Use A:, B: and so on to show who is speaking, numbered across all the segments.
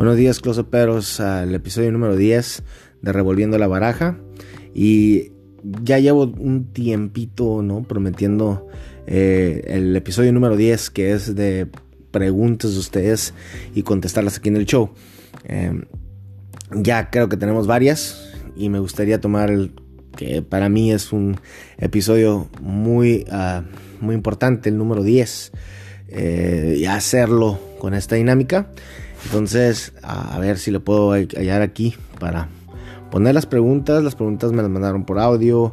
A: Buenos días, closeperos, al episodio número 10 de Revolviendo la Baraja. Y ya llevo un tiempito, ¿no? Prometiendo eh, el episodio número 10, que es de preguntas de ustedes y contestarlas aquí en el show. Em, ya creo que tenemos varias y me gustaría tomar el que para mí es un episodio muy, ah, muy importante, el número 10, eh, y hacerlo con esta dinámica. Entonces, a, ver si lo puedo hallar aquí para poner las preguntas. Las preguntas me las mandaron por audio,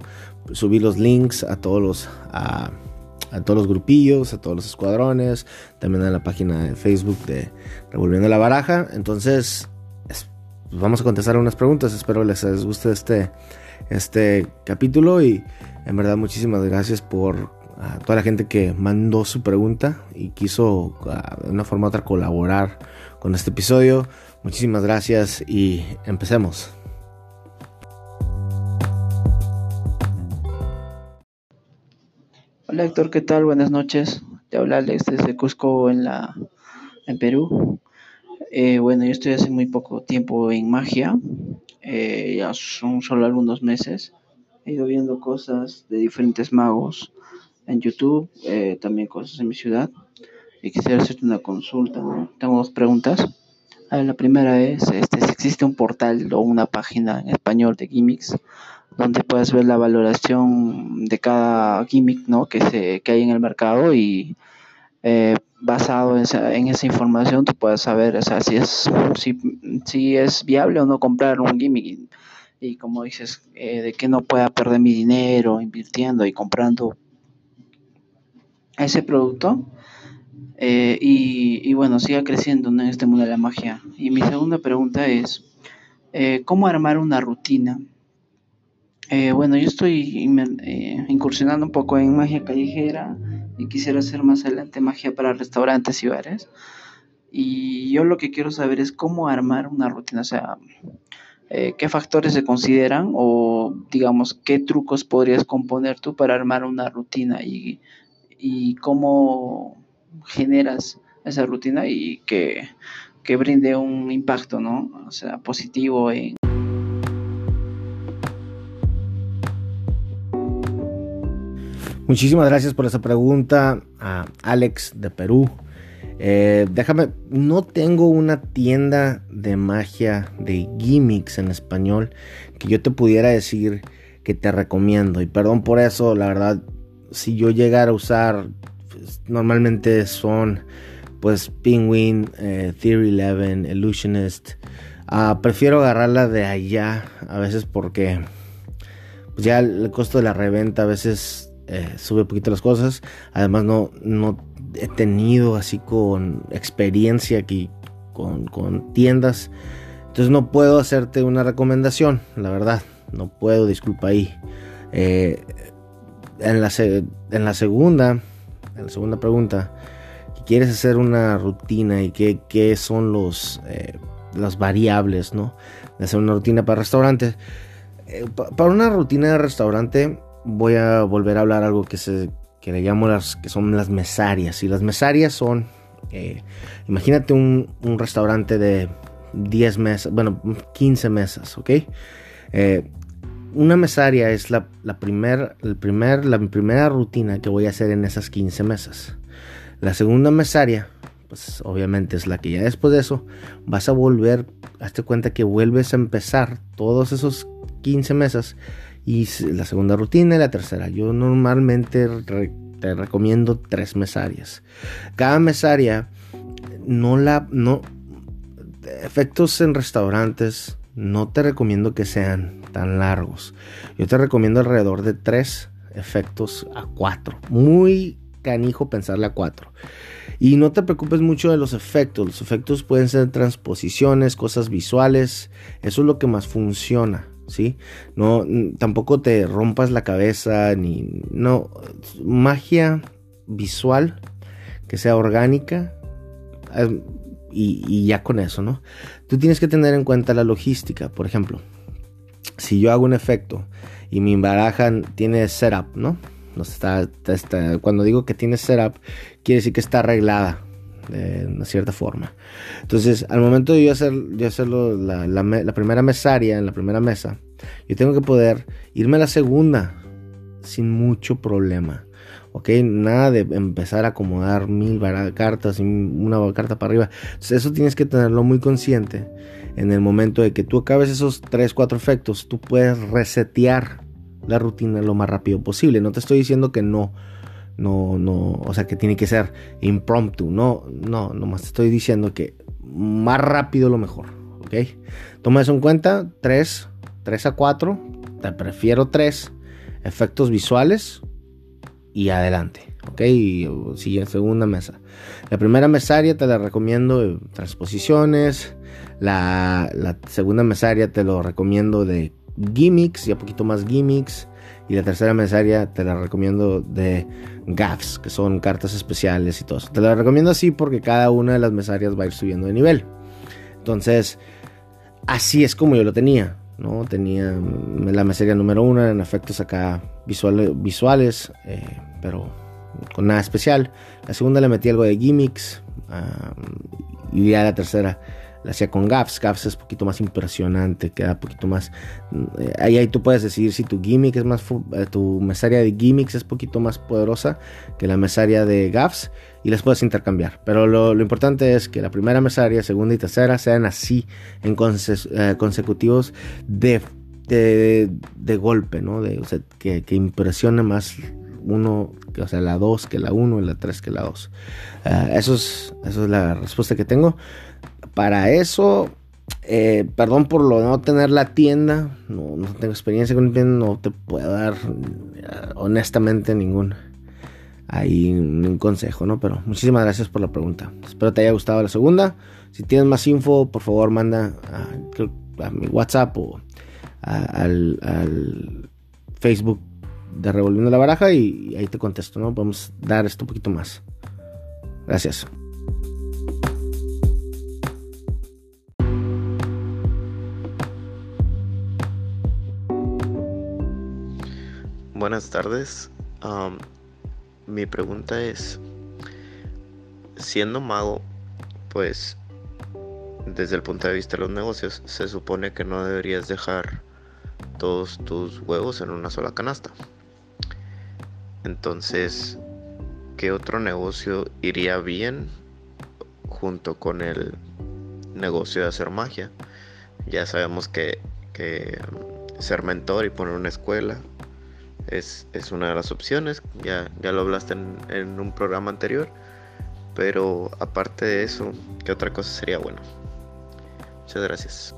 A: subir los links a todos los a, todos los grupillos, a todos los escuadrones, también en la página de Facebook de Revolviendo la Baraja. Entonces, pues vamos a contestar unas preguntas. Espero les, guste este, este capítulo y en verdad muchísimas gracias por a toda la gente que mandó su pregunta y quiso de una forma u otra colaborar con este episodio. Muchísimas gracias y empecemos.
B: Hola Héctor, ¿qué tal? Buenas noches. Te habla Alex desde Cusco en la en Perú. Eh, bueno, yo estoy hace muy poco tiempo en magia, eh, ya son solo algunos meses. He ido viendo cosas de diferentes magos en YouTube, eh, también cosas en mi ciudad y quisiera hacerte una consulta. Tengo dos preguntas. la primera es este, si existe un portal o una página en español de gimmicks donde puedas ver la valoración de cada gimmick ¿no? que, se, que hay en el mercado y eh, basado en esa, en esa, información tú puedes saber o sea, si, es, si, si, es viable o no comprar un gimmick. Y, como dices, eh, de que no pueda perder mi dinero invirtiendo y comprando ese producto eh, y, bueno, siga creciendo en este mundo de la magia. Y mi segunda pregunta es, eh, ¿cómo armar una rutina? Eh, bueno, yo estoy incursionando un poco en magia callejera y quisiera hacer más adelante magia para restaurantes y bares. Y yo lo que quiero saber es cómo armar una rutina, o sea, qué factores se consideran o digamos qué trucos podrías componer tú para armar una rutina y, y cómo generas esa rutina y que, brinde un impacto, ¿no? O sea, positivo en...
A: Muchísimas gracias por esa pregunta a Alex de Perú. Eh, déjame, no tengo una tienda de magia de gimmicks en español que yo te pudiera decir que te recomiendo. Y perdón por eso, la verdad, si yo llegara a usar pues, normalmente son pues Penguin, eh, Theory 11, Illusionist. Ah, prefiero agarrarla de allá a veces porque pues ya el costo de la reventa a veces eh, sube un poquito las cosas. Además no, no he tenido así con experiencia aquí con, con tiendas. Entonces no puedo hacerte una recomendación, la verdad. No puedo, disculpa ahí. Eh, en, la, en la segunda la segunda pregunta, quieres hacer una rutina y qué, son los, eh, las variables, ¿no? De hacer una rutina para restaurantes. Eh, para una rutina de restaurante voy a volver a hablar algo que, se, que le llamo las, que son las mesarias. Y las mesarias son, eh, imagínate un, restaurante de 10 mesas, bueno, 15 mesas, ¿ok? Una mesaria es la, primer, la primera rutina que voy a hacer en esas 15 mesas. La segunda mesaria, pues obviamente es la que ya después de eso vas a volver, hazte cuenta que vuelves a empezar todos esos 15 mesas y la segunda rutina y la tercera. Yo normalmente te recomiendo tres mesarias. Cada mesaria no la no efectos en restaurantes no te recomiendo que sean tan largos. Yo te recomiendo alrededor de 3 efectos a 4. Muy canijo pensarle a 4. Y no te preocupes mucho de los efectos. Los efectos pueden ser transposiciones, cosas visuales. Eso es lo que más funciona. ¿sí? No, tampoco te rompas la cabeza ni no magia visual que sea orgánica eh, y, ya con eso, ¿no? Tú tienes que tener en cuenta la logística, por ejemplo, si yo hago un efecto y mi baraja tiene setup, ¿no? no está, cuando digo que tiene setup, quiere decir que está arreglada. de una cierta forma. Entonces, al momento de yo, hacer, yo hacerlo la, la, primera mesaria, en la primera mesa, yo tengo que poder irme a la segunda sin mucho problema. ¿ok? Nada de empezar a acomodar mil cartas y una carta para arriba. Entonces, eso tienes que tenerlo muy consciente en el momento de que tú acabes esos 3, 4 efectos. Tú puedes resetear la rutina lo más rápido posible. No te estoy diciendo que no no, no, o sea que tiene que ser impromptu, no, no, nomás te estoy diciendo que más rápido lo mejor, ¿ok? Toma eso en cuenta, 3, 3 a 4, te prefiero 3 efectos visuales y adelante, ¿ok? Y sigue segunda mesa. La primera mesaria te la recomiendo de transposiciones, la, segunda mesaria te lo recomiendo de gimmicks y a poquito más gimmicks. Y la tercera mesaria te la recomiendo de gaffs, que son cartas especiales y todo. Te la recomiendo así porque cada una de las mesarias va a ir subiendo de nivel. Entonces, así es como yo lo tenía. ¿no? Tenía la mesaria número uno en efectos acá visuales, visuales eh, pero con nada especial. La segunda le metí algo de gimmicks. Ah, y ya la tercera la hacía con gaps. Gaps es poquito más impresionante, queda poquito más. Eh, ahí, ahí tú puedes decidir si tu gimmick es más. Eh, tu mesaria de gimmicks es poquito más poderosa que la mesaria de gaps y las puedes intercambiar. Pero lo, importante es que la primera mesaria, segunda y tercera sean así en eh, consecutivos de, de, golpe, ¿no? De, o sea, que, que impresione más uno, o sea, la 2 que la 1 y la 3 que la 2. eso, es, eso es la respuesta que tengo. Para eso, eh, perdón por no tener la tienda, no, tengo experiencia con el tienda, no te puedo dar eh, honestamente ningún, ahí, un consejo, ¿no? Pero muchísimas gracias por la pregunta. Espero te haya gustado la segunda. Si tienes más info, por favor manda a, mi WhatsApp o al, al, Facebook de Revolviendo la Baraja y ahí te contesto, ¿no? Podemos dar esto un poquito más. Gracias.
C: Buenas tardes. mi pregunta es, siendo mago, pues desde el punto de vista de los negocios, se supone que no deberías dejar todos tus huevos en una sola canasta. Entonces, ¿qué otro negocio iría bien junto con el negocio de hacer magia? Ya sabemos que, que ser mentor y poner una escuela es, una de las opciones, ya, ya lo hablaste en, un programa anterior, pero aparte de eso, ¿qué otra cosa sería bueno? Muchas gracias.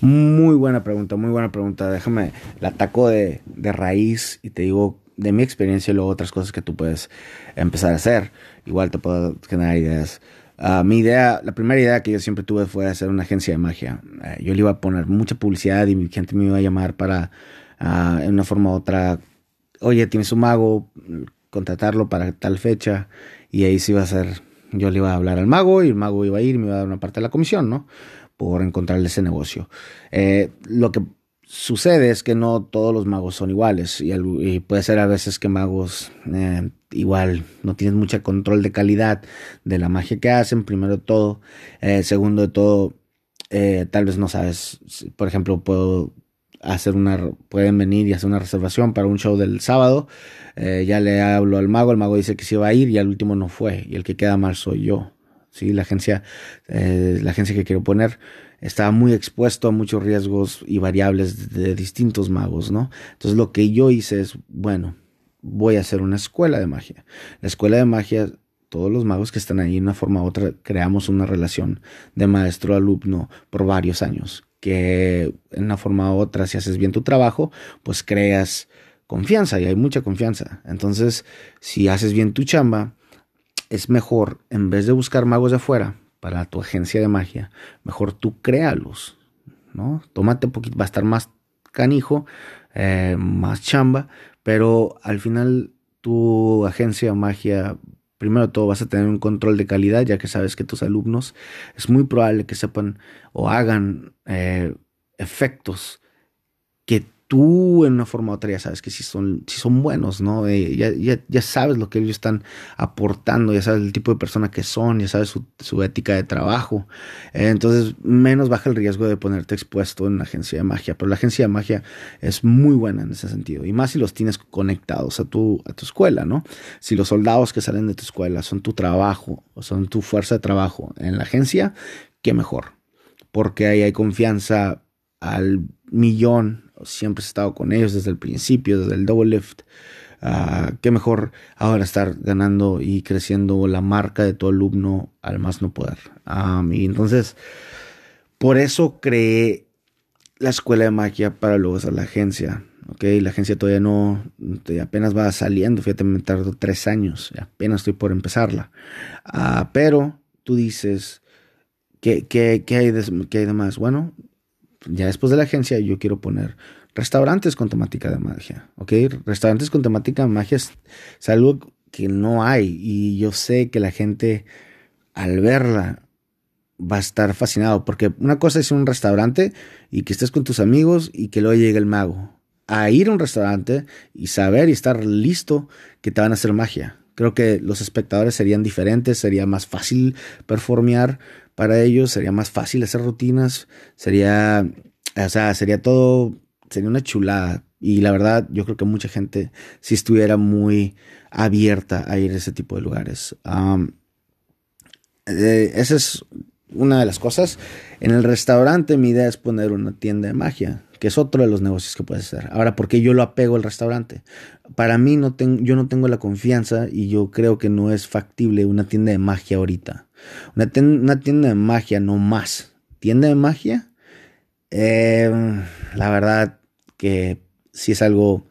A: Muy buena pregunta, muy buena pregunta. Déjame, la ataco de, de raíz y te digo de mi experiencia y luego otras cosas que tú puedes empezar a hacer. Igual te puedo generar ideas. Ah, mi idea, la primera idea que yo siempre tuve fue hacer una agencia de magia. Eh, yo le iba a poner mucha publicidad y mi gente me iba a llamar para, uh, en una forma u otra, oye, tienes un mago, contratarlo para tal fecha. Y ahí se iba a hacer, yo le iba a hablar al mago y el mago iba a ir y me iba a dar una parte de la comisión, ¿no? Por encontrarle ese negocio. Eh, lo que sucede es que no todos los magos son iguales y, puede ser a veces que magos eh, igual no tienen mucho control de calidad de la magia que hacen, primero de todo. Eh, segundo de todo, eh, tal vez no sabes, por ejemplo, puedo hacer una, pueden venir y hacer una reservación para un show del sábado. ya le hablo al mago, el mago dice que sí va a ir y al último no fue y el que queda mal soy yo. ¿sí? La agencia, la agencia que quiero poner estaba muy expuesto a muchos riesgos y variables de, distintos magos, ¿no? Entonces lo que yo hice es, bueno, voy a hacer una escuela de magia. La escuela de magia, todos los magos que están ahí, de una forma u otra, creamos una relación de maestro-alumno por varios años, que en una forma u otra, si haces bien tu trabajo, pues creas confianza y hay mucha confianza. Entonces, si haces bien tu chamba, es mejor, en vez de buscar magos de afuera, para tu agencia de magia, mejor tú créalos, ¿no? Tómate un poquito, va a estar más canijo, eh, más chamba, pero al final tu agencia magia, primero todo vas a tener un control de calidad, ya que sabes que tus alumnos es muy probable que sepan o hagan eh, efectos que tú en una forma u otra ya sabes que si son, si son buenos, ¿no? Eh, ya, ya, ya, sabes lo que ellos están aportando, ya sabes el tipo de persona que son, ya sabes su, ética de trabajo. Eh, entonces, menos baja el riesgo de ponerte expuesto en una agencia de magia. Pero la agencia de magia es muy buena en ese sentido. Y más si los tienes conectados a tu, a tu escuela, ¿no? Si los soldados que salen de tu escuela son tu trabajo, o son tu fuerza de trabajo en la agencia, qué mejor. Porque ahí hay confianza al millón. Siempre he estado con ellos desde el principio, desde el double lift. Uh, qué mejor ahora estar ganando y creciendo la marca de tu alumno al más no poder. y entonces, por eso creé la escuela de magia para luego hacer la agencia. Ok, la agencia todavía no, apenas va saliendo. Fíjate, me tardó tres años. Apenas estoy por empezarla. Uh, pero tú dices, ¿qué, qué, qué, hay ¿qué hay de más? Bueno, ya después de la agencia yo quiero poner restaurantes con temática de magia, ¿ok? Restaurantes con temática de magia es, algo que no hay y yo sé que la gente al verla va a estar fascinado porque una cosa es un restaurante y que estés con tus amigos y que luego llegue el mago a ir a un restaurante y saber y estar listo que te van a hacer magia. Creo que los espectadores serían diferentes, sería más fácil performear para ellos, sería más fácil hacer rutinas, sería, o sea, sería todo, sería una chulada. Y la verdad, yo creo que mucha gente si estuviera muy abierta a ir a ese tipo de lugares. Eh, esa es una de las cosas. En el restaurante mi idea es poner una tienda de magia, que es otro de los negocios que puedes hacer. Ahora, ¿por qué yo lo apego al restaurante? Para mí no tengo, yo no tengo la confianza y yo creo que no es factible una tienda de magia ahorita. Una, tienda, de magia, no más. ¿Tienda de magia? Eh, la verdad que sí es algo,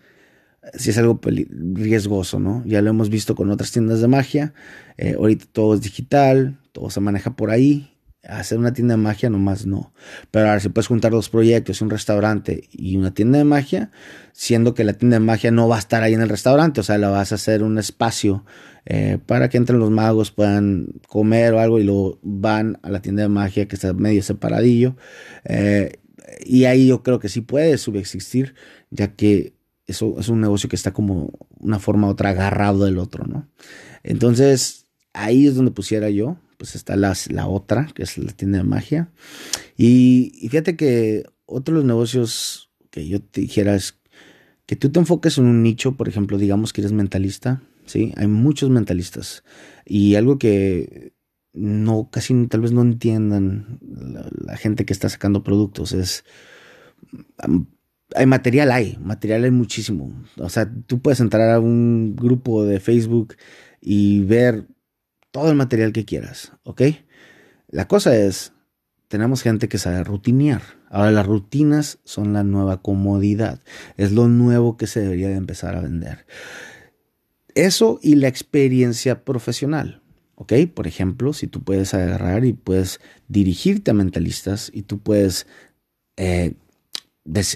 A: es algo riesgoso, ¿no? Ya lo hemos visto con otras tiendas de magia. Eh, ahorita todo es digital, todo se maneja por ahí hacer una tienda de magia nomás no. Pero ahora si puedes juntar dos proyectos, un restaurante y una tienda de magia, siendo que la tienda de magia no va a estar ahí en el restaurante, o sea, la vas a hacer un espacio eh, para que entren los magos, puedan comer o algo y luego van a la tienda de magia que está medio separadillo. Eh, y ahí yo creo que sí puede subexistir, ya que eso es un negocio que está como una forma u otra agarrado del otro, ¿no? Entonces, ahí es donde pusiera yo pues está la, la otra, que es la tienda de magia. Y, fíjate que otro de los negocios que yo te dijera es que tú te enfoques en un nicho, por ejemplo, digamos que eres mentalista, ¿sí? Hay muchos mentalistas. Y algo que no, casi tal vez no entiendan la, gente que está sacando productos es... hay material, hay, material hay muchísimo. O sea, tú puedes entrar a un grupo de Facebook y ver todo el material que quieras, ¿ok? La cosa es, tenemos gente que sabe rutinear. Ahora las rutinas son la nueva comodidad, es lo nuevo que se debería de empezar a vender. Eso y la experiencia profesional. ¿Ok? Por ejemplo, si tú puedes agarrar y puedes dirigirte a mentalistas y tú puedes, eh,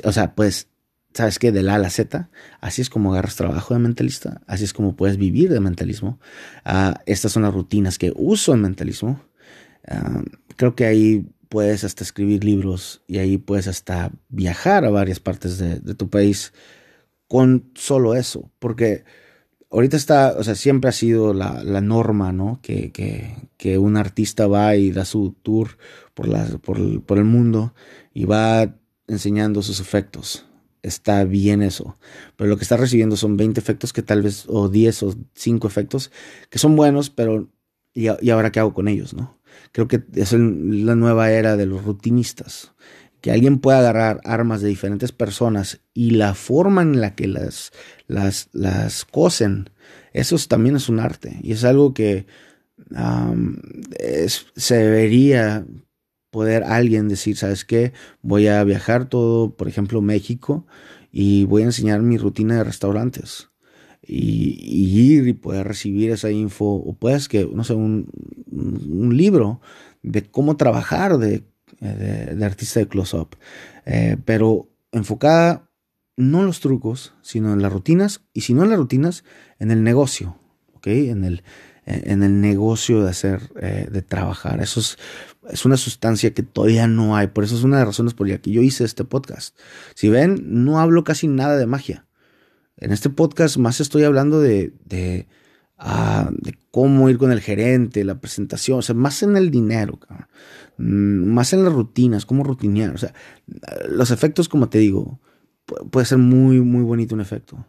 A: o sea, puedes ¿sabes qué? De la A la Z. Así es como agarras trabajo de mentalista. Así es como puedes vivir de mentalismo. Ah, estas son las rutinas que uso en mentalismo. Ah, creo que ahí puedes hasta escribir libros y ahí puedes hasta viajar a varias partes de, tu país con solo eso. Porque ahorita está, o sea, siempre ha sido la, norma, ¿no? Que, que, un artista va y da su tour por, la, por el mundo y va enseñando sus efectos está bien eso. Pero lo que está recibiendo son 20 efectos que tal vez, o 10 o 5 efectos que son buenos, pero ¿y, ahora qué hago con ellos? ¿no? Creo que es la nueva era de los rutinistas. Que alguien pueda agarrar armas de diferentes personas y la forma en la que las, las, las cosen, eso también es un arte. Y es algo que se debería poder alguien decir, ¿sabes qué? Voy a viajar todo, por ejemplo, México y voy a enseñar mi rutina de restaurantes. Y, ir y poder recibir esa info, o puedes que, no sé, un, libro de cómo trabajar de, de, artista de close-up, eh, pero enfocada no en los trucos, sino en las rutinas, y si no en las rutinas, en el negocio, ¿ok? En el, en el negocio de hacer, eh, de trabajar. Eso es, es una sustancia que todavía no hay. Por eso es una de las razones por las que yo hice este podcast. Si ven, no hablo casi nada de magia. En este podcast más estoy hablando de, de, ah, cómo ir con el gerente, la presentación, o sea, más en el dinero, mm, más en las rutinas, cómo rutinear. O sea, los efectos, como te digo, puede ser muy, muy bonito un efecto.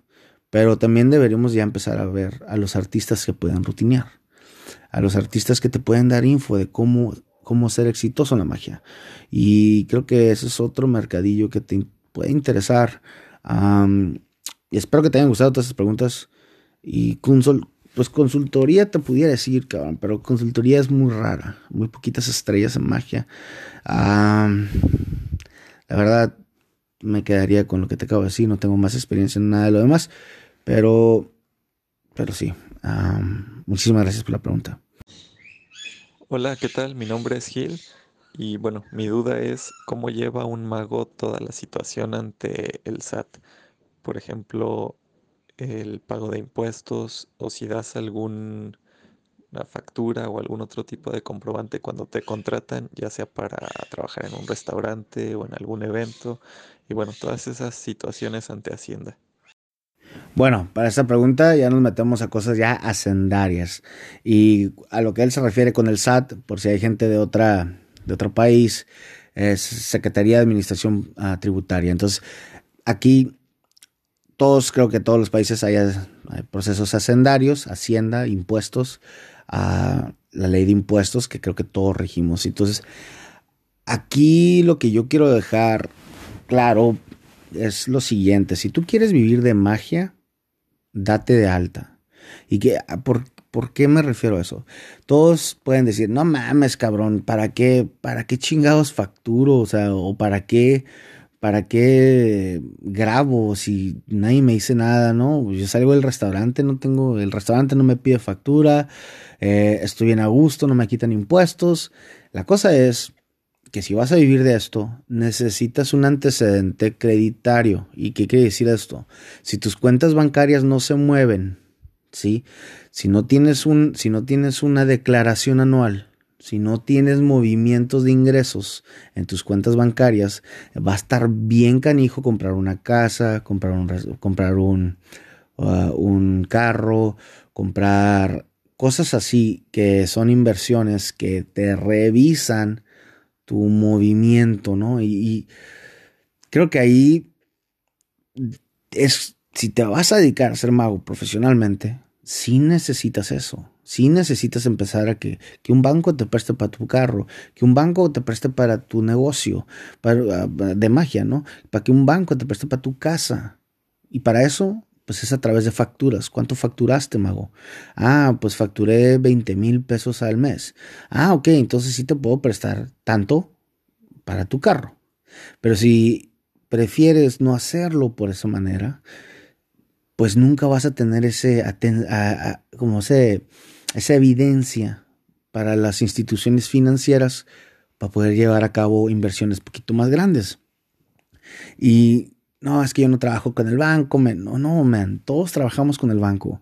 A: Pero también deberíamos ya empezar a ver a los artistas que puedan rutinear, a los artistas que te pueden dar info de cómo, cómo ser exitoso en la magia. Y creo que ese es otro mercadillo que te puede interesar. y espero que te hayan gustado todas esas preguntas. Y pues consultoría te pudiera decir, cabrón, pero consultoría es muy rara. Muy poquitas estrellas en magia. la verdad, me quedaría con lo que te acabo de decir. No tengo más experiencia en nada de lo demás. Pero, pero sí, muchísimas gracias por la pregunta.
D: Hola, ¿qué tal? Mi nombre es Gil y bueno, mi duda es cómo lleva un mago toda la situación ante el SAT. Por ejemplo, el pago de impuestos o si das alguna factura o algún otro tipo de comprobante cuando te contratan, ya sea para trabajar en un restaurante o en algún evento. Y bueno, todas esas situaciones ante Hacienda.
A: Bueno, para esta pregunta ya nos metemos a cosas ya hacendarias. Y a lo que él se refiere con el SAT, por si hay gente de, otra, de otro país, es Secretaría de Administración ah, Tributaria. Entonces, aquí todos, creo que todos los países hay, procesos hacendarios, hacienda, impuestos, ah, la ley de impuestos, que creo que todos regimos. Entonces, aquí lo que yo quiero dejar claro es lo siguiente, si tú quieres vivir de magia, date de alta. ¿Y que, ah, por, por, qué me refiero a eso? Todos pueden decir, no mames, cabrón, ¿para qué, para qué chingados facturo? O sea, o para qué, para qué grabo si nadie me dice nada, ¿no? Yo salgo del restaurante, no tengo, el restaurante no me pide factura, eh, estoy bien a gusto, no me quitan impuestos. La cosa es que si vas a vivir de esto, necesitas un antecedente creditario. ¿Y qué quiere decir esto? Si tus cuentas bancarias no se mueven, ¿sí? Si no tienes, un, si no tienes una declaración anual, si no tienes movimientos de ingresos en tus cuentas bancarias, va a estar bien canijo comprar una casa, comprar un, comprar un, uh, un carro, comprar cosas así que son inversiones que te revisan tu movimiento, ¿no? Y, creo que ahí es, si te vas a dedicar a ser mago profesionalmente, sí necesitas eso. Sí necesitas empezar a que, que un banco te preste para tu carro, que un banco te preste para tu negocio para, de magia, ¿no? Para que un banco te preste para tu casa. Y para eso pues es a través de facturas. ¿Cuánto facturaste, mago? Ah, pues facturé 20 mil pesos al mes. Ah, ok, entonces sí te puedo prestar tanto para tu carro. Pero si prefieres no hacerlo por esa manera, pues nunca vas a tener ese, como ese, esa evidencia para las instituciones financieras para poder llevar a cabo inversiones poquito más grandes. Y no, es que yo no trabajo con el banco, no, no, man, todos trabajamos con el banco.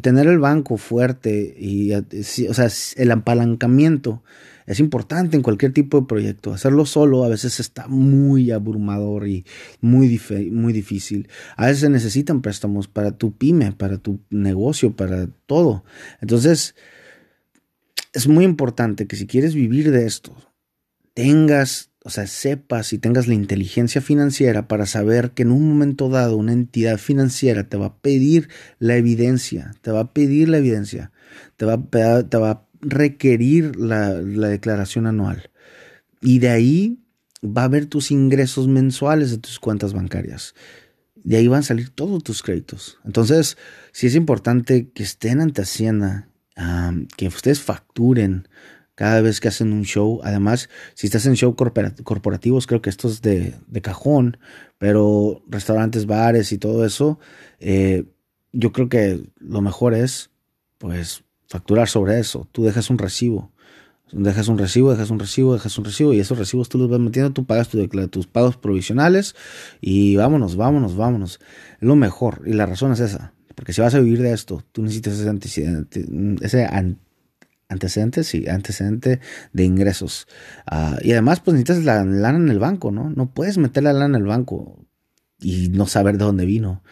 A: Tener el banco fuerte y, o sea, el apalancamiento es importante en cualquier tipo de proyecto. Hacerlo solo a veces está muy abrumador y muy, muy difícil. A veces se necesitan préstamos para tu pyme, para tu negocio, para todo. Entonces, es muy importante que si quieres vivir de esto, tengas o sea, sepas y tengas la inteligencia financiera para saber que en un momento dado una entidad financiera te va a pedir la evidencia, te va a pedir la evidencia, te va, te va a requerir la, la declaración anual. Y de ahí va a ver tus ingresos mensuales de tus cuentas bancarias. De ahí van a salir todos tus créditos. Entonces, sí es importante que estén ante Hacienda, que ustedes facturen, cada vez que hacen un show. Además, si estás en show corporativos, creo que esto es de, cajón, pero restaurantes, bares y todo eso, eh, yo creo que lo mejor es, pues, facturar sobre eso. Tú dejas un recibo. Dejas un recibo, dejas un recibo, dejas un recibo y esos recibos tú los vas metiendo, tú pagas tus pagos provisionales y vámonos, vámonos, vámonos. Lo mejor y la razón es esa Porque si vas a vivir de esto, tú necesitas ese ese antecedente, sí, antecedente de ingresos. Ah, y además, pues necesitas la lana en el banco, ¿no? No puedes meter la lana en el banco y no saber de dónde vino.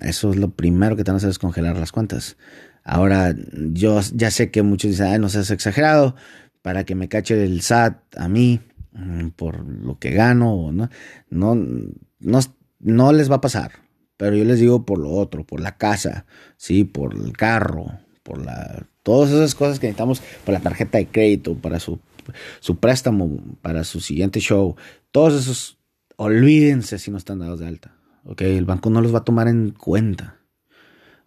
A: Eso es lo primero que te van a hacer congelar las cuentas. Ahora, yo ya sé que muchos dicen, Ay, no seas exagerado, para que me cache el SAT a mí mm, por lo que gano, ¿no? No, no, no les va a pasar. Pero yo les digo por lo otro, por la casa, sí, por el carro, por la todas esas cosas que necesitamos para la tarjeta de crédito, para su, su préstamo, para su siguiente show. Todos esos, olvídense si no están dados de alta. Ok, el banco no los va a tomar en cuenta.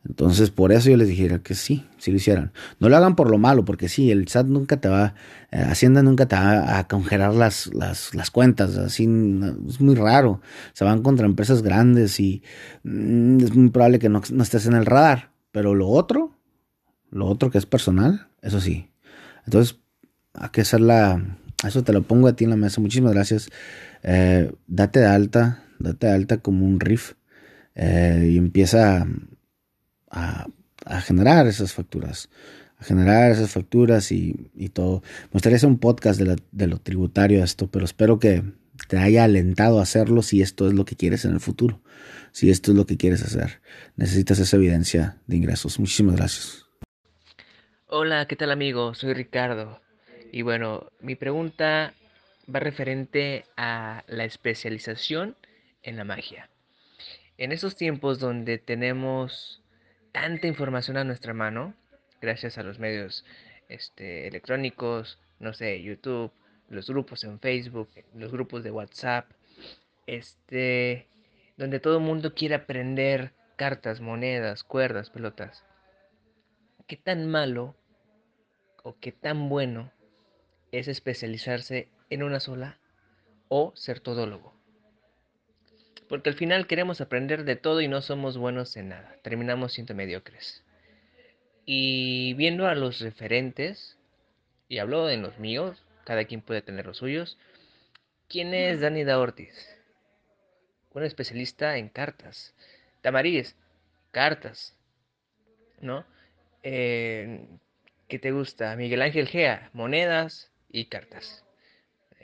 A: Entonces, por eso yo les dijera que sí, si lo hicieran. No lo hagan por lo malo, porque sí, el SAT nunca te va, eh, Hacienda nunca te va a congelar las, las, las, cuentas, así es muy raro. Se van contra empresas grandes y mm, es muy probable que no, no, estés en el radar. Pero lo otro, lo otro que es personal, eso sí. Entonces, hay que hacer la, eso te lo pongo a ti en la mesa. Muchísimas gracias. Eh, date de alta, date de alta como un riff eh, y empieza a, generar esas facturas, a generar esas facturas y, todo. Me gustaría hacer un podcast de, lo tributario a esto, pero espero que te haya alentado a hacerlo si esto es lo que quieres en el futuro, si esto es lo que quieres hacer. Necesitas esa evidencia de ingresos. Muchísimas gracias.
E: Hola, ¿qué tal amigo? Soy Ricardo. Y bueno, mi pregunta va referente a la especialización en la magia. En esos tiempos donde tenemos tanta información a nuestra mano, gracias a los medios este, electrónicos, no sé, YouTube, los grupos en Facebook, los grupos de WhatsApp, este, donde todo el mundo quiere aprender cartas, monedas, cuerdas, pelotas. ¿Qué tan malo o qué tan bueno es especializarse en una sola o ser todólogo? Porque al final queremos aprender de todo y no somos buenos en nada. Terminamos siendo mediocres. Y viendo a los referentes, y hablo de los míos, cada quien puede tener los suyos. ¿Quién es Dani Da Ortiz? Un especialista en cartas. Tamariz, cartas. ¿No? Eh, ¿Qué te gusta? Miguel Ángel Gea, monedas y cartas.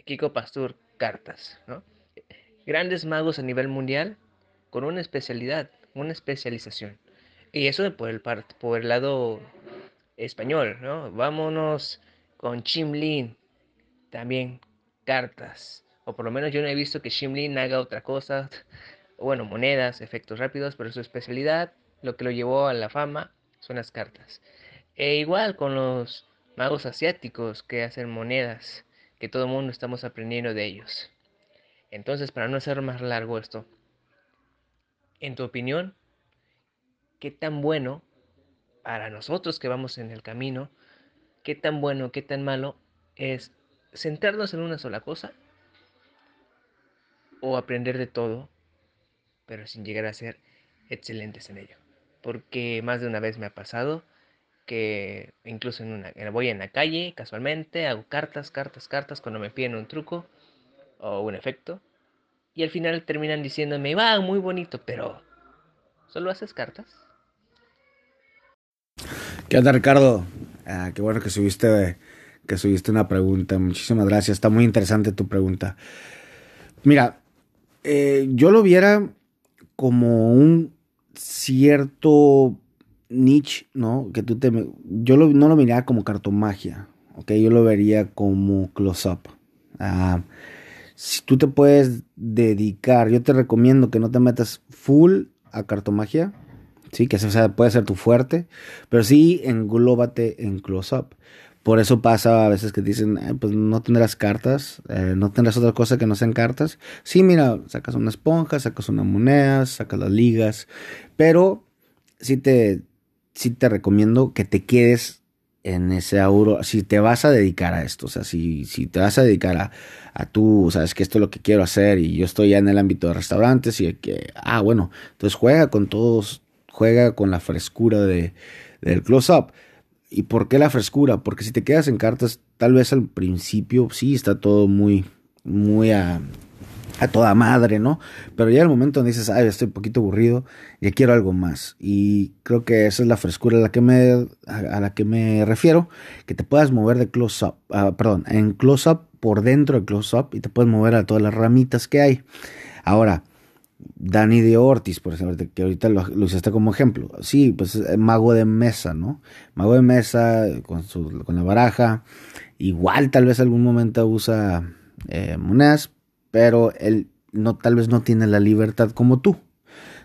E: Kiko Pastur, cartas. ¿no? grandes magos a nivel mundial con una especialidad, una especialización. Y eso por el, por el lado español, ¿no? Vámonos con Chimlin, también cartas. O por lo menos yo no he visto que Chimlin haga otra cosa. Bueno, monedas, efectos rápidos, pero su especialidad, lo que lo llevó a la fama, son las cartas. E igual con los magos asiáticos que hacen monedas, que todo el mundo estamos aprendiendo de ellos. Entonces, para no hacer más largo esto, en tu opinión, ¿qué tan bueno para nosotros que vamos en el camino, qué tan bueno, qué tan malo es centrarnos en una sola cosa o aprender de todo, pero sin llegar a ser excelentes en ello? Porque más de una vez me ha pasado que incluso en una, voy en la calle casualmente, hago cartas, cartas, cartas cuando me piden un truco o un efecto. Y al final terminan diciéndome, va, muy bonito, pero ¿solo haces cartas?
A: ¿Qué onda, Ricardo? Ah, qué bueno que subiste, que subiste una pregunta. Muchísimas gracias. Está muy interesante tu pregunta. Mira, eh, yo lo viera como un cierto niche, ¿no? Que tú te... Yo no lo miraría como cartomagia, ¿ok? Yo lo vería como close-up. Ah, si tú te puedes dedicar, yo te recomiendo que no te metas full a cartomagia, sí, que puede ser tu fuerte, pero sí englóbate en close-up. Por eso pasa a veces que dicen, pues no tendrás cartas, eh, no tendrás otra cosa que no sean cartas. Sí, mira, sacas una esponja, sacas una moneda, sacas las ligas, pero sí te, sí te recomiendo que te quedes en ese auro, si te vas a dedicar a esto, o sea, si, si te vas a dedicar a, a tú, sabes que esto es lo que quiero hacer y yo estoy ya en el ámbito de restaurantes y que, ah, bueno, entonces juega con todos, juega con la frescura de, del close-up. ¿Y por qué la frescura? Porque si te quedas en cartas, tal vez al principio sí está todo muy, muy a, a toda madre, ¿no? Pero ya el momento donde dices, ay, estoy un poquito aburrido, ya quiero algo más. Y creo que esa es la frescura a la que me, a, la que me refiero, que te puedas mover de close-up, ah, perdón, en close-up por dentro de close-up y te puedes mover a todas las ramitas que hay. Ahora, Danny de Ortiz, por ejemplo, que ahorita lo, usaste como ejemplo. Sí, pues eh, mago de mesa, ¿no? Mago de mesa con, su, con la baraja. Igual tal vez algún momento usa eh, monedas, pero él no, tal vez no tiene la libertad como tú.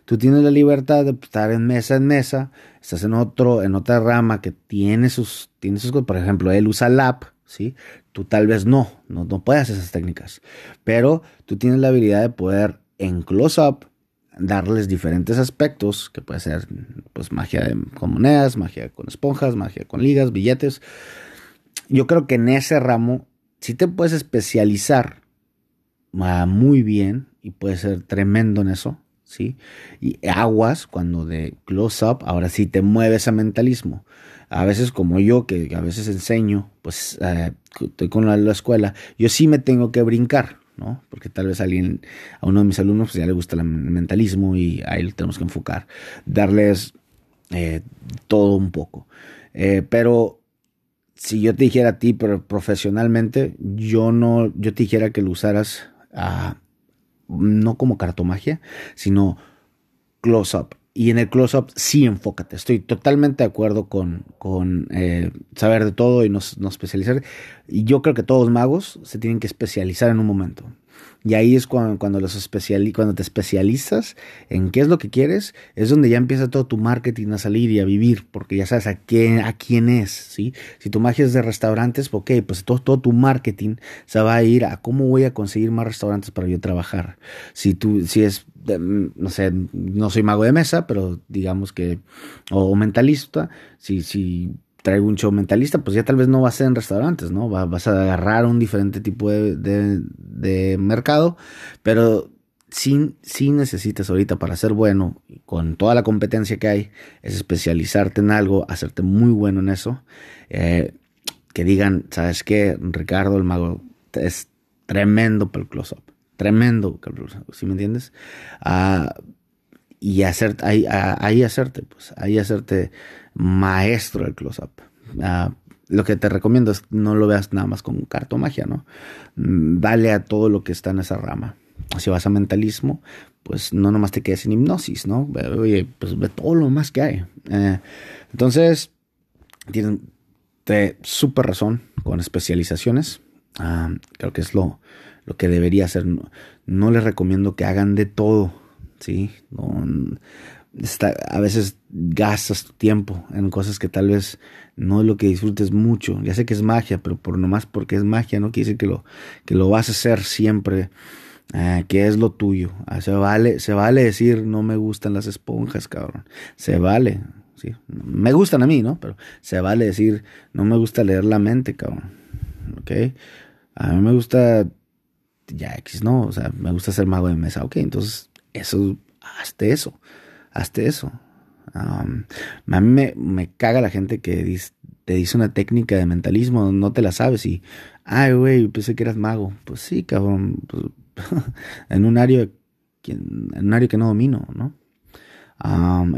A: Tú tienes la libertad de estar en mesa en mesa, estás en otro, en otra rama que tiene sus, tiene sus por ejemplo, él usa lap, ¿sí? Tú tal vez no, no, no puedes esas técnicas, pero tú tienes la habilidad de poder en close-up darles diferentes aspectos, que puede ser pues magia con monedas, magia con esponjas, magia con ligas, billetes. Yo creo que en ese ramo si te puedes especializar muy bien y puede ser tremendo en eso, ¿sí? Y aguas cuando de close-up, ahora sí te mueves a mentalismo. A veces como yo, que a veces enseño, pues eh, estoy con la, la escuela, yo sí me tengo que brincar, ¿no? Porque tal vez a alguien, a uno de mis alumnos, pues ya le gusta el mentalismo y ahí lo tenemos que enfocar, darles eh, todo un poco. Eh, pero si yo te dijera a ti, pero profesionalmente, yo no, yo te dijera que lo usaras no como cartomagia, sino close-up. Y en el close-up sí enfócate. Estoy totalmente de acuerdo con, con eh, saber de todo y no, no especializar. Y yo creo que todos magos se tienen que especializar en un momento. Y ahí es cuando, cuando, los cuando te especializas en qué es lo que quieres, es donde ya empieza todo tu marketing a salir y a vivir, porque ya sabes a quién, a quién es, ¿sí? Si tu magia es de restaurantes, ok, pues todo, todo tu marketing se va a ir a cómo voy a conseguir más restaurantes para yo trabajar. Si tú, si es no sé, no soy mago de mesa, pero digamos que, o mentalista, si, si traigo un show mentalista, pues ya tal vez no va a ser en restaurantes, ¿no? vas a agarrar un diferente tipo de, mercado, pero sí, sí, necesitas ahorita para ser bueno, con toda la competencia que hay, es especializarte en algo, hacerte muy bueno en eso. Eh, que digan, ¿sabes qué? Ricardo, el mago, es tremendo para el close-up. Tremendo, ¿sí me entiendes? Ah, y hacer, ahí, ahí hacerte, pues, ahí hacerte maestro del close-up. Ah, lo que te recomiendo es no lo veas nada más con cartomagia, ¿no? Mm, dale a todo lo que está en esa rama. Si vas a mentalismo, pues no nomás te quedes en hipnosis, ¿no? Oye, pues ve todo lo más que hay. Eh, entonces, tienes súper razón con especializaciones. Ah, creo que es lo, lo que debería hacer. No, les recomiendo que hagan de todo, ¿sí? A veces gastas tu tiempo en cosas que tal vez no es lo que disfrutes mucho. Ya sé que es magia, pero por nomás porque es magia no quiere decir que lo, que lo vas a hacer siempre, eh, que es lo tuyo. Ah, se, vale, se vale decir no me gustan las esponjas, cabrón. Se vale. ¿sí? Me gustan a mí, ¿no? Pero se vale decir no me gusta leer la mente, cabrón. ¿Ok? A mí me gusta ya X, ¿no? O sea, me gusta ser mago de mesa. Ok, entonces eso, hazte eso hazte eso. a mí me, caga la gente que te dice una técnica de mentalismo, no te la sabes y, ay, güey, pensé que eras mago. Pues sí, cabrón, pues, en, un área, en un área que no domino, ¿no?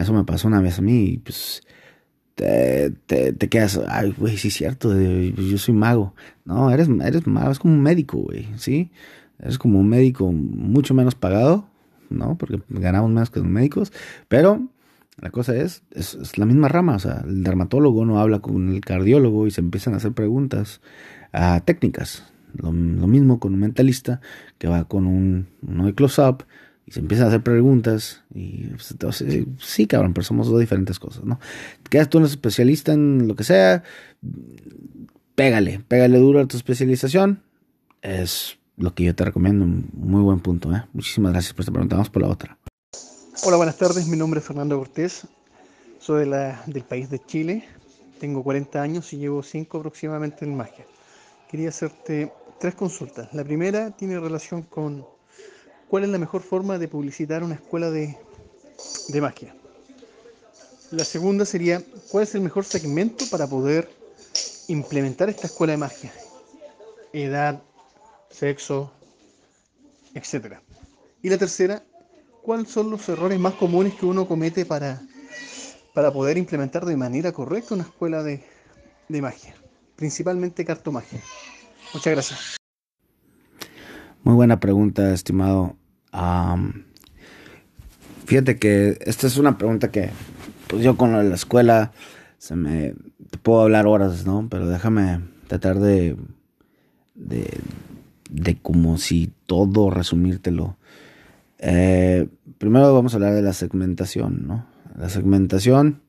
A: eso me pasó una vez a mí y pues te, te, quedas, ay, güey, sí es cierto, yo soy mago. No, eres, eres mago, es como un médico, güey, ¿sí? Eres como un médico mucho menos pagado, ¿no? Porque ganamos más que los médicos, pero la cosa es, es, la misma rama, o sea, el dermatólogo no habla con el cardiólogo y se empiezan a hacer preguntas a técnicas. Lo, mismo con un mentalista que va con un, uno de close-up y se empiezan a hacer preguntas y pues, entonces, sí, cabrón, pero somos dos diferentes cosas, ¿no? Quedas tú un especialista en lo que sea, pégale, pégale duro a tu especialización, es lo que yo te recomiendo. Muy buen punto. ¿eh? Muchísimas gracias por esta pregunta. Vamos por la otra.
F: Hola, buenas tardes. Mi nombre es Fernando Cortés. Soy de la, del país de Chile. Tengo 40 años y llevo 5 aproximadamente en magia. Quería hacerte tres consultas. La primera tiene relación con cuál es la mejor forma de publicitar una escuela de, de magia. La segunda sería cuál es el mejor segmento para poder implementar esta escuela de magia. Edad, sexo, etcétera. Y la tercera, ¿cuáles son los errores más comunes que uno comete para, para poder implementar de manera correcta una escuela de, de magia? Principalmente cartomagia. Muchas gracias.
A: Muy buena pregunta, estimado. fíjate que esta es una pregunta que, pues yo con la escuela, se me, puedo hablar horas, ¿no? Pero déjame tratar de, de, de como si todo resumírtelo. Eh, primero vamos a hablar de la segmentación, ¿no? La segmentación,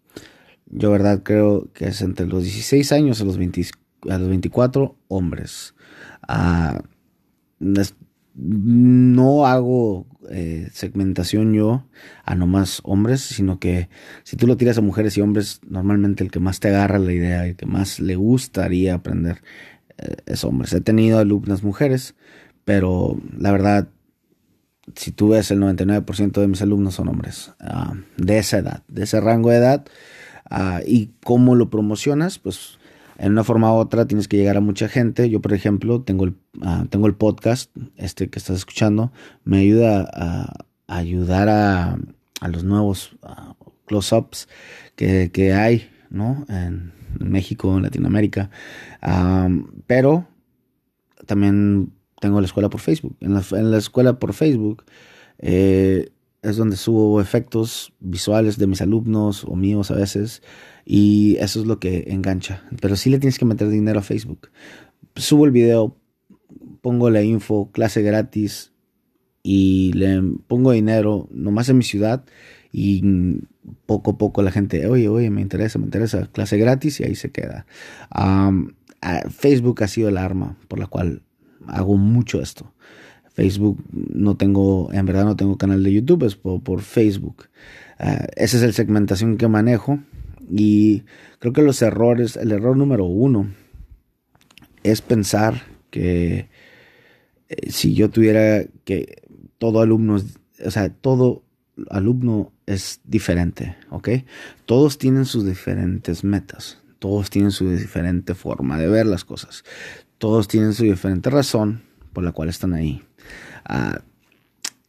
A: yo verdad creo que es entre los 16 años a los, a los 24 hombres. Ah, no hago eh, segmentación yo a nomás hombres, sino que si tú lo tiras a mujeres y hombres, normalmente el que más te agarra la idea, el que más le gustaría aprender es hombres. He tenido alumnas mujeres, pero la verdad, si tú ves el 99% de mis alumnos son hombres ah, de esa edad, de ese rango de edad. Ah, y cómo lo promocionas, pues en una forma u otra tienes que llegar a mucha gente. Yo, por ejemplo, tengo el, ah, tengo el podcast, este que estás escuchando, me ayuda a, ayudar a, a, los nuevos uh, close-ups que, que, hay, ¿no? En, México, en Latinoamérica. Pero también tengo la escuela por Facebook. En la, escuela por Facebook eh, es donde subo efectos visuales de mis alumnos o míos a veces y eso es lo que engancha. Pero sí le tienes que meter dinero a Facebook. Subo el video, pongo la info, clase gratis y le pongo dinero nomás en mi ciudad y poco a poco la gente, oye, oye, me interesa, me interesa, clase gratis y ahí se queda. Facebook ha sido el arma por la cual hago mucho esto. Facebook no tengo, en verdad no tengo canal de YouTube, es por, Facebook. Uh, esa es la segmentación que manejo. Y creo que los errores, el error número uno es pensar que eh, si yo tuviera que todo alumno, o sea, todo alumno es diferente, ¿ok? Todos tienen sus diferentes metas, todos tienen su diferente forma de ver las cosas, todos tienen su diferente razón por la cual están ahí. Ah,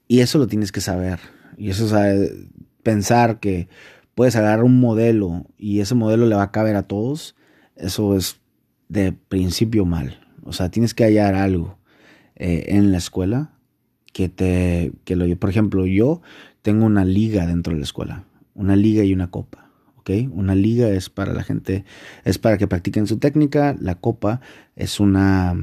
A: y eso lo tienes que saber. Y eso es pensar que puedes agarrar un modelo y ese modelo le va a caber a todos, eso es de principio mal. O sea, tienes que hallar algo eh, en la escuela que te, que lo, por ejemplo, yo tengo una liga dentro de la escuela, una liga y una copa. ¿Ok? Una liga es para la gente, es para que practiquen su técnica. La copa es una,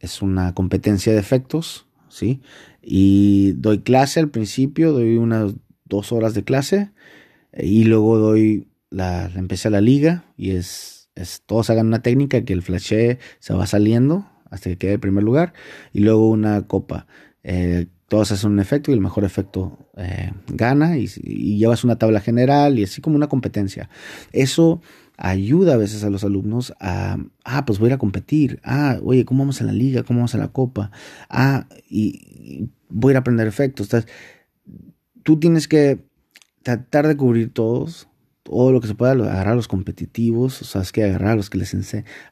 A: es una competencia de efectos, ¿sí? Y doy clase al principio, doy unas dos horas de clase y luego doy la, empecé la liga y es, es, todos hagan una técnica que el flashe se va saliendo hasta que quede el primer lugar y luego una copa. Eh, todos hacen un efecto y el mejor efecto eh, gana y, llevas una tabla general y así como una competencia. Eso ayuda a veces a los alumnos a, ah, pues voy a ir a competir. Ah, oye, ¿cómo vamos a la liga? ¿Cómo vamos a la copa? Ah, y, voy a ir a aprender efectos. Entonces, tú tienes que tratar de cubrir todos, todo lo que se pueda, agarrar a los competitivos, o sea, es que agarrar a los que les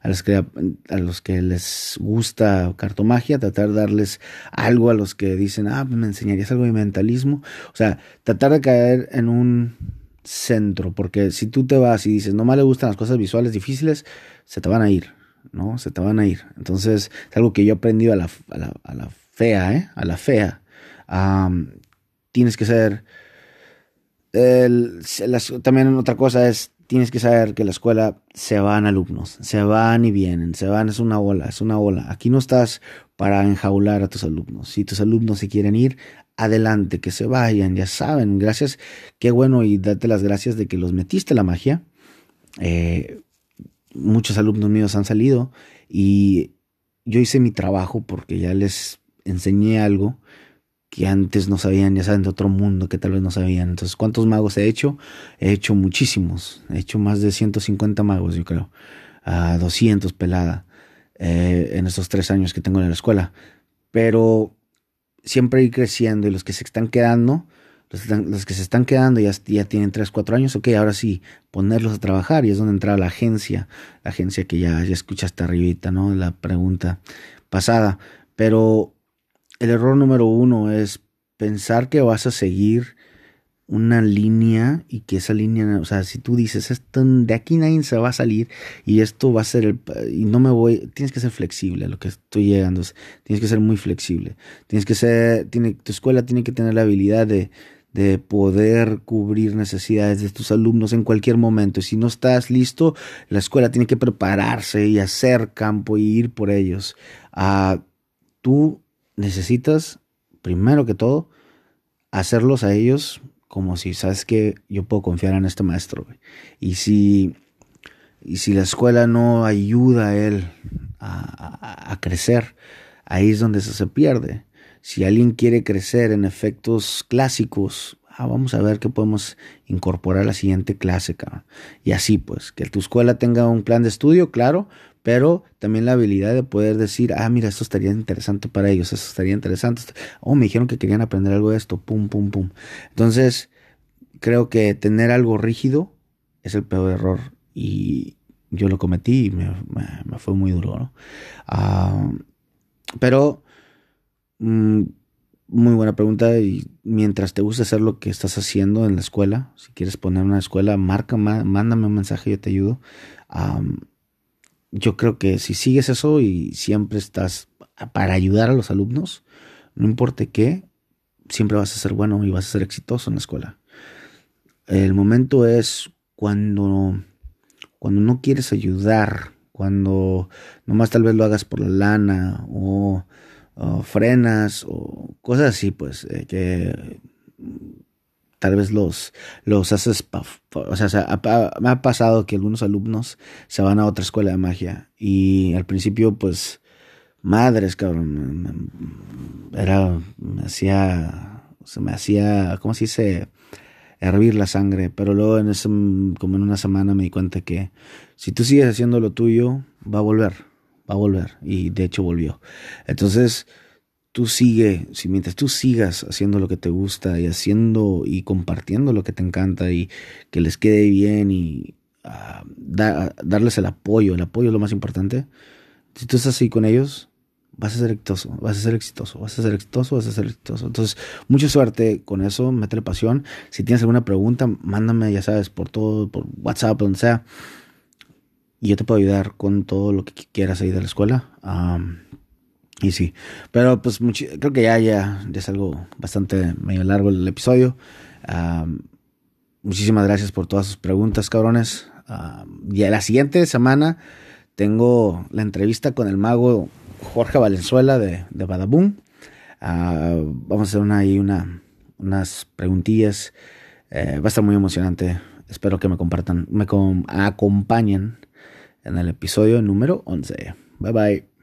A: a los que a los que les gusta cartomagia, tratar de darles algo a los que dicen, ah, me enseñarías algo de mentalismo, o sea, tratar de caer en un centro, porque si tú te vas y dices, no más le gustan las cosas visuales difíciles, se te van a ir, ¿no? Se te van a ir. Entonces, es algo que yo he aprendido a la, a la, a la fea, ¿eh? A la fea. tienes que ser también otra cosa es, tienes que saber que la escuela se van alumnos, se van y vienen, se van, es una ola, es una ola. Aquí no estás para enjaular a tus alumnos. Si tus alumnos se quieren ir, adelante, que se vayan, ya saben, gracias, qué bueno y date las gracias de que los metiste la magia. Eh, muchos alumnos míos han salido y yo hice mi trabajo porque ya les enseñé algo que antes no sabían, ya saben, de otro mundo que tal vez no sabían. Entonces, ¿cuántos magos he hecho? He hecho muchísimos. He hecho más de 150 magos, yo creo. A 200 pelada eh, en estos tres años que tengo en la escuela. Pero siempre ir creciendo y los que se están quedando, los, que se están quedando ya, ya tienen 3, 4 años, ok, ahora sí, ponerlos a trabajar y es donde entra la agencia, la agencia que ya, ya escuchaste arribita, ¿no? La pregunta pasada. Pero el error número uno es pensar que vas a seguir una línea y que esa línea, o sea, si tú dices, esto, de aquí nadie se va a salir y esto va a ser el, y no me voy, tienes que ser flexible a lo que estoy llegando, tienes que ser muy flexible, tienes que ser, tiene, tu escuela tiene que tener la habilidad de, de poder cubrir necesidades de tus alumnos en cualquier momento. Y si no estás listo, la escuela tiene que prepararse y hacer campo y ir por ellos. Ah, tú necesitas, primero que todo, hacerlos a ellos como si sabes que yo puedo confiar en este maestro. Y si, y si la escuela no ayuda a él a, crecer, ahí es donde se pierde. Si alguien quiere crecer en efectos clásicos, ah, vamos a ver qué podemos incorporar a la siguiente clase, Y así pues, que tu escuela tenga un plan de estudio, claro, pero también la habilidad de poder decir, ah, mira, esto estaría interesante para ellos, esto estaría interesante. Oh, me dijeron que querían aprender algo de esto, pum, pum, pum. Entonces, creo que tener algo rígido es el peor error y yo lo cometí y me, fue muy duro, ¿no? Ah, pero, mm, muy buena pregunta y mientras te guste hacer lo que estás haciendo en la escuela, si quieres poner una escuela, marca, mándame un mensaje, yo te ayudo yo creo que si sigues eso y siempre estás para ayudar a los alumnos, no importa qué, siempre vas a ser bueno y vas a ser exitoso en la escuela. El momento es cuando, cuando no quieres ayudar, cuando nomás tal vez lo hagas por la lana o, frenas o cosas así, pues, eh, que tal vez los, los haces, o sea, me ha pasado que algunos alumnos se van a otra escuela de magia y al principio pues, madres, cabrón, era, me hacía, se me hacía, ¿cómo se dice? hervir la sangre, pero luego en ese, como en una semana me di cuenta que si tú sigues haciendo lo tuyo, va a volver, va a volver, y de hecho volvió. Entonces, tú sigue, si mientras tú sigas haciendo lo que te gusta y haciendo y compartiendo lo que te encanta y que les quede bien y ah, darles el apoyo, el apoyo es lo más importante. Si tú estás así con ellos, vas a ser exitoso, vas a ser exitoso, vas a ser exitoso, vas a ser exitoso. Entonces, mucha suerte con eso, métele pasión. Si tienes alguna pregunta, mándame, ya sabes, por todo, por WhatsApp, donde sea. Y yo te puedo ayudar con todo lo que quieras ahí de la escuela. Y sí, pero pues creo que ya, ya, ya es algo bastante medio largo el episodio. muchísimas gracias por todas sus preguntas, cabrones. y la siguiente semana tengo la entrevista con el mago Jorge Valenzuela de, de Badaboom. vamos a hacer una, ahí una, unas preguntillas. Eh, va a estar muy emocionante. Espero que me compartan, me acompañen en el episodio número 11. Bye bye.